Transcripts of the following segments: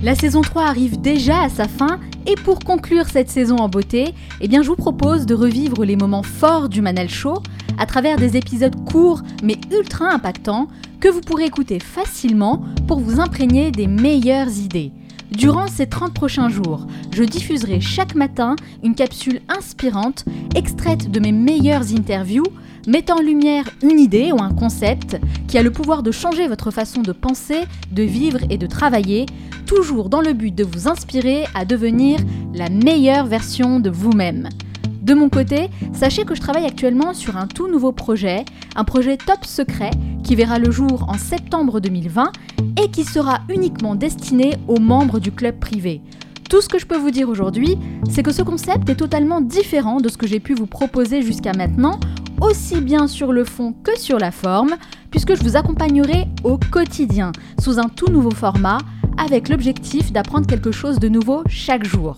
La saison 3 arrive déjà à sa fin et pour conclure cette saison en beauté, eh je vous propose de revivre les moments forts du Manal Show à travers des épisodes courts mais ultra impactants que vous pourrez écouter facilement pour vous imprégner des meilleures idées. Durant ces 30 prochains jours, je diffuserai chaque matin une capsule inspirante extraite de mes meilleures interviews mettant en lumière une idée ou un concept qui a le pouvoir de changer votre façon de penser, de vivre et de travailler, toujours dans le but de vous inspirer à devenir la meilleure version de vous-même. De mon côté, sachez que je travaille actuellement sur un tout nouveau projet, un projet top secret qui verra le jour en septembre 2020 et qui sera uniquement destiné aux membres du club privé. Tout ce que je peux vous dire aujourd'hui, c'est que ce concept est totalement différent de ce que j'ai pu vous proposer jusqu'à maintenant, aussi bien sur le fond que sur la forme, puisque je vous accompagnerai au quotidien, sous un tout nouveau format, avec l'objectif d'apprendre quelque chose de nouveau chaque jour.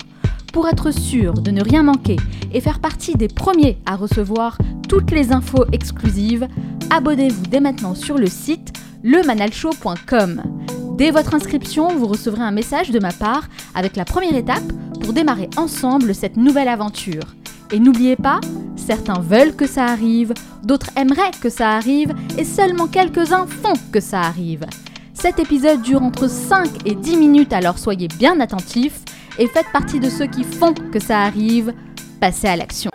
Pour être sûr de ne rien manquer et faire partie des premiers à recevoir toutes les infos exclusives, abonnez-vous dès maintenant sur le site lemanalshow.com. Dès votre inscription, vous recevrez un message de ma part avec la première étape pour démarrer ensemble cette nouvelle aventure. Et n'oubliez pas, certains veulent que ça arrive, d'autres aimeraient que ça arrive, et seulement quelques-uns font que ça arrive. Cet épisode dure entre 5 et 10 minutes, alors soyez bien attentifs et faites partie de ceux qui font que ça arrive. Passez à l'action.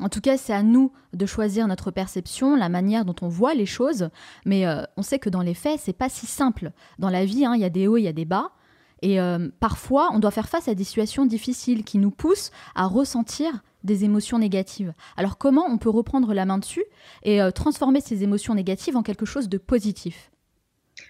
En tout cas, c'est à nous de choisir notre perception, la manière dont on voit les choses. Mais euh, on sait que dans les faits, c'est pas si simple. Dans la vie, hein, il y a des hauts, il y a des bas. Et euh, parfois, on doit faire face à des situations difficiles qui nous poussent à ressentir des émotions négatives. Alors comment on peut reprendre la main dessus et euh, transformer ces émotions négatives en quelque chose de positif?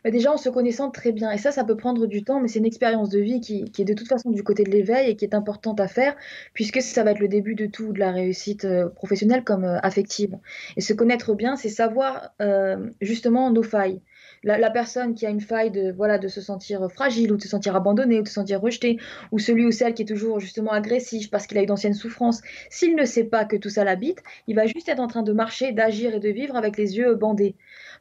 Déjà en se connaissant très bien. Et ça, ça peut prendre du temps, mais c'est une expérience de vie qui, est de toute façon du côté de l'éveil et qui est importante à faire, puisque ça va être le début de tout, de la réussite euh, professionnelle comme euh, affective. Et se connaître bien, c'est savoir euh, justement nos failles. La, personne qui a une faille de voilà de se sentir fragile ou de se sentir abandonné ou de se sentir rejeté ou celui ou celle qui est toujours justement agressif parce qu'il a eu d'anciennes souffrances s'il ne sait pas que tout ça l'habite il va juste être en train de marcher d'agir et de vivre avec les yeux bandés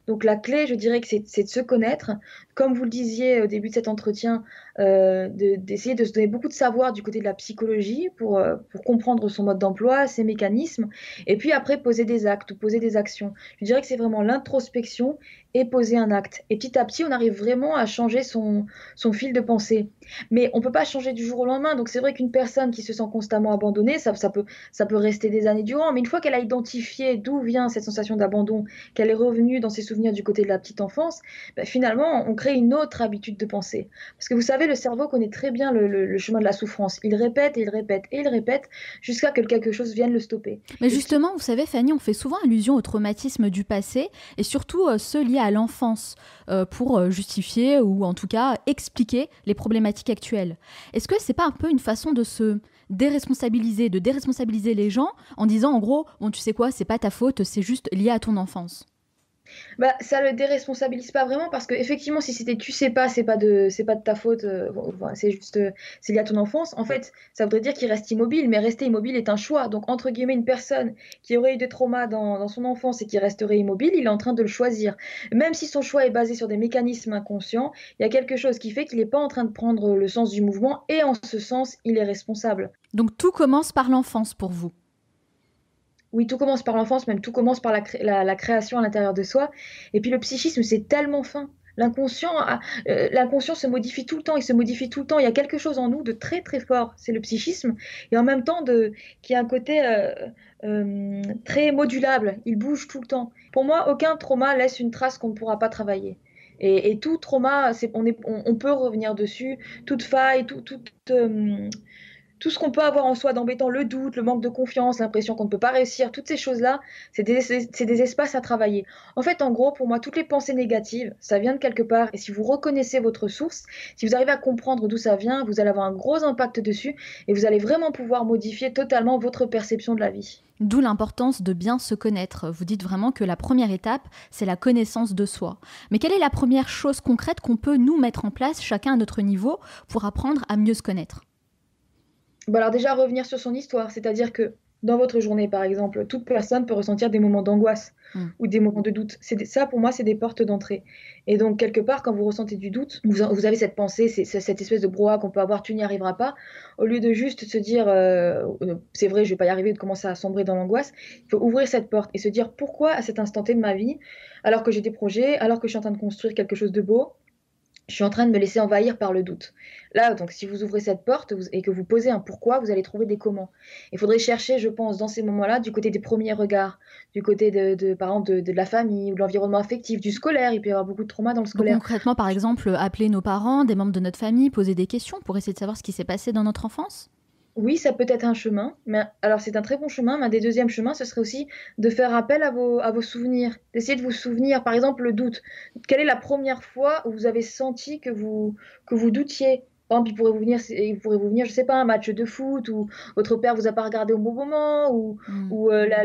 donc la clé, je dirais que c'est de se connaître. Comme vous le disiez au début de cet entretien, euh, d'essayer de, se donner beaucoup de savoir du côté de la psychologie pour, euh, pour comprendre son mode d'emploi, ses mécanismes, et puis après poser des actes ou poser des actions. Je dirais que c'est vraiment l'introspection et poser un acte. Et petit à petit, on arrive vraiment à changer son, fil de pensée. Mais on ne peut pas changer du jour au lendemain. Donc c'est vrai qu'une personne qui se sent constamment abandonnée, ça, peut, ça peut rester des années durant. Mais une fois qu'elle a identifié d'où vient cette sensation d'abandon, qu'elle est revenue dans ses souvenirs du côté de la petite enfance, ben, finalement, on crée une autre habitude de penser. Parce que vous savez, le cerveau connaît très bien le, chemin de la souffrance. Il répète et il répète et il répète jusqu'à que quelque chose vienne le stopper. Mais justement, vous savez, Fanny, on fait souvent allusion au traumatisme du passé et surtout euh, ceux liés à l'enfance euh, pour euh, justifier ou en tout cas expliquer les problématiques actuelles. Est-ce que c'est pas un peu une façon de se déresponsabiliser, de déresponsabiliser les gens en disant en gros, bon tu sais quoi, c'est pas ta faute, c'est juste lié à ton enfance? Bah, ça le déresponsabilise pas vraiment parce que effectivement si c'était tu sais pas c'est pas de c'est pas de ta faute euh, c'est juste euh, c'est lié à ton enfance. En fait ça voudrait dire qu'il reste immobile mais rester immobile est un choix. Donc entre guillemets une personne qui aurait eu des traumas dans, dans son enfance et qui resterait immobile il est en train de le choisir. Même si son choix est basé sur des mécanismes inconscients il y a quelque chose qui fait qu'il n'est pas en train de prendre le sens du mouvement et en ce sens il est responsable. Donc tout commence par l'enfance pour vous oui, tout commence par l'enfance, même tout commence par la, création à l'intérieur de soi. Et puis le psychisme, c'est tellement fin. L'inconscient, euh, l'inconscient se modifie tout le temps, il se modifie tout le temps. Il y a quelque chose en nous de très très fort, c'est le psychisme, et en même temps de, qui a un côté euh, euh, très modulable. Il bouge tout le temps. Pour moi, aucun trauma laisse une trace qu'on ne pourra pas travailler. Et, tout trauma, on, on, peut revenir dessus. Toute faille, tout, toute tout ce qu'on peut avoir en soi d'embêtant, le doute, le manque de confiance, l'impression qu'on ne peut pas réussir, toutes ces choses-là, c'est des, espaces à travailler. En fait, en gros, pour moi, toutes les pensées négatives, ça vient de quelque part. Et si vous reconnaissez votre source, si vous arrivez à comprendre d'où ça vient, vous allez avoir un gros impact dessus et vous allez vraiment pouvoir modifier totalement votre perception de la vie. D'où l'importance de bien se connaître. Vous dites vraiment que la première étape, c'est la connaissance de soi. Mais quelle est la première chose concrète qu'on peut nous mettre en place, chacun à notre niveau, pour apprendre à mieux se connaître? Bah alors déjà revenir sur son histoire, c'est-à-dire que dans votre journée, par exemple, toute personne peut ressentir des moments d'angoisse mmh. ou des moments de doute. C'est ça, pour moi, c'est des portes d'entrée. Et donc, quelque part, quand vous ressentez du doute, vous, avez cette pensée, c'est cette espèce de brouhaha qu'on peut avoir, tu n'y arriveras pas, au lieu de juste se dire, euh, euh, c'est vrai, je vais pas y arriver, de commencer à sombrer dans l'angoisse, il faut ouvrir cette porte et se dire pourquoi à cet instant T de ma vie, alors que j'ai des projets, alors que je suis en train de construire quelque chose de beau, je suis en train de me laisser envahir par le doute. Là, donc, si vous ouvrez cette porte et que vous posez un pourquoi, vous allez trouver des comment. Il faudrait chercher, je pense, dans ces moments-là, du côté des premiers regards, du côté de, par exemple, de, la famille ou de l'environnement affectif, du scolaire. Il peut y avoir beaucoup de trauma dans le scolaire. concrètement, par exemple, appeler nos parents, des membres de notre famille, poser des questions pour essayer de savoir ce qui s'est passé dans notre enfance? Oui, ça peut être un chemin, mais alors c'est un très bon chemin, mais un des deuxièmes chemins, ce serait aussi de faire appel à vos, à vos souvenirs, d'essayer de vous souvenir, par exemple, le doute. Quelle est la première fois où vous avez senti que vous, que vous doutiez? Par exemple, il pourrait vous venir, il pourrait vous venir, je sais pas, un match de foot ou votre père vous a pas regardé au bon moment ou, mm. ou euh, la,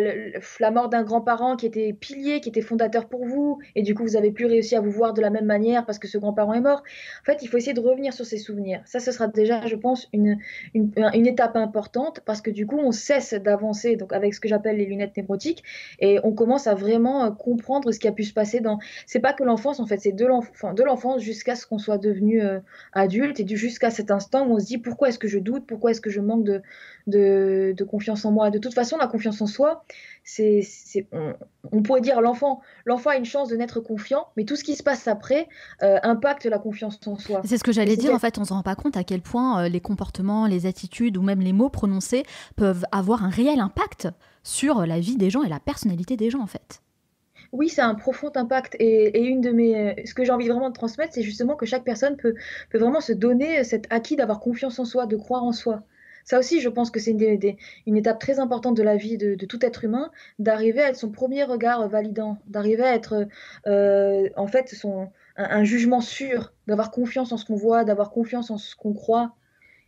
la, mort d'un grand-parent qui était pilier, qui était fondateur pour vous et du coup vous avez plus réussi à vous voir de la même manière parce que ce grand-parent est mort. En fait, il faut essayer de revenir sur ces souvenirs. Ça, ce sera déjà, je pense, une, une, une étape importante parce que du coup, on cesse d'avancer donc avec ce que j'appelle les lunettes névrotiques et on commence à vraiment euh, comprendre ce qui a pu se passer dans. C'est pas que l'enfance, en fait, c'est de l'enfance jusqu'à ce qu'on soit devenu euh, adulte et du juste jusqu'à cet instant où on se dit pourquoi est-ce que je doute, pourquoi est-ce que je manque de, de, confiance en moi? De toute façon, la confiance en soi, c'est, on, pourrait dire l'enfant, l'enfant a une chance de n'être confiant, mais tout ce qui se passe après euh, impacte la confiance en soi. C'est ce que j'allais dire. En fait, on se rend pas compte à quel point euh, les comportements, les attitudes ou même les mots prononcés peuvent avoir un réel impact sur la vie des gens et la personnalité des gens, en fait. Oui, ça a un profond impact. Et, une de mes, ce que j'ai envie vraiment de transmettre, c'est justement que chaque personne peut, peut vraiment se donner cet acquis d'avoir confiance en soi, de croire en soi. Ça aussi, je pense que c'est une, une, étape très importante de la vie de, tout être humain, d'arriver à être son premier regard validant, d'arriver à être euh, en fait son, un, jugement sûr, d'avoir confiance en ce qu'on voit, d'avoir confiance en ce qu'on croit.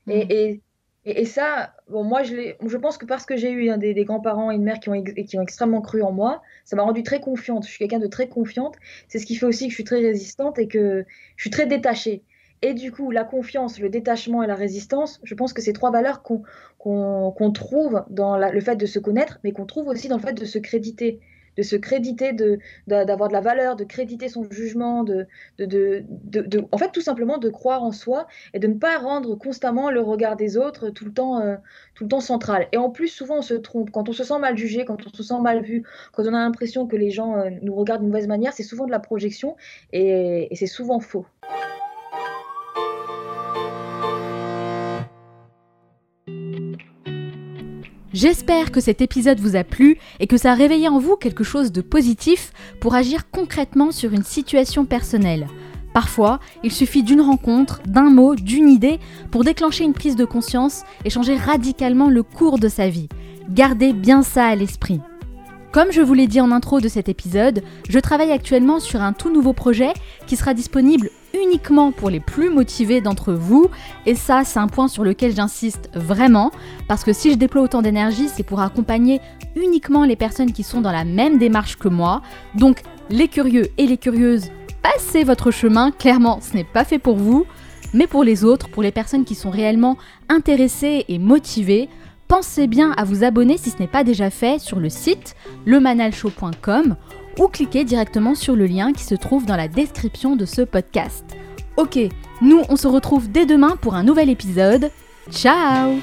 et, mmh. Et, ça, bon, moi, je, je pense que parce que j'ai eu des, grands-parents et une mère qui ont, qui ont extrêmement cru en moi, ça m'a rendue très confiante. Je suis quelqu'un de très confiante. C'est ce qui fait aussi que je suis très résistante et que je suis très détachée. Et du coup, la confiance, le détachement et la résistance, je pense que c'est trois valeurs qu'on qu'on trouve dans le fait de se connaître, mais qu'on trouve aussi dans le fait de se créditer de se créditer, de, d'avoir de, la valeur, de créditer son jugement, de, de, de, en fait tout simplement de croire en soi et de ne pas rendre constamment le regard des autres tout le temps, euh, tout le temps central. Et en plus, souvent on se trompe. Quand on se sent mal jugé, quand on se sent mal vu, quand on a l'impression que les gens euh, nous regardent d'une mauvaise manière, c'est souvent de la projection et c'est souvent faux. J'espère que cet épisode vous a plu et que ça a réveillé en vous quelque chose de positif pour agir concrètement sur une situation personnelle. Parfois, il suffit d'une rencontre, d'un mot, d'une idée pour déclencher une prise de conscience et changer radicalement le cours de sa vie. Gardez bien ça à l'esprit. Comme je vous l'ai dit en intro de cet épisode, je travaille actuellement sur un tout nouveau projet qui sera disponible uniquement pour les plus motivés d'entre vous. Et ça, c'est un point sur lequel j'insiste vraiment, parce que si je déploie autant d'énergie, c'est pour accompagner uniquement les personnes qui sont dans la même démarche que moi. Donc, les curieux et les curieuses, passez votre chemin, clairement, ce n'est pas fait pour vous. Mais pour les autres, pour les personnes qui sont réellement intéressées et motivées, pensez bien à vous abonner si ce n'est pas déjà fait sur le site lemanalshow.com ou cliquez directement sur le lien qui se trouve dans la description de ce podcast. Ok, nous on se retrouve dès demain pour un nouvel épisode. Ciao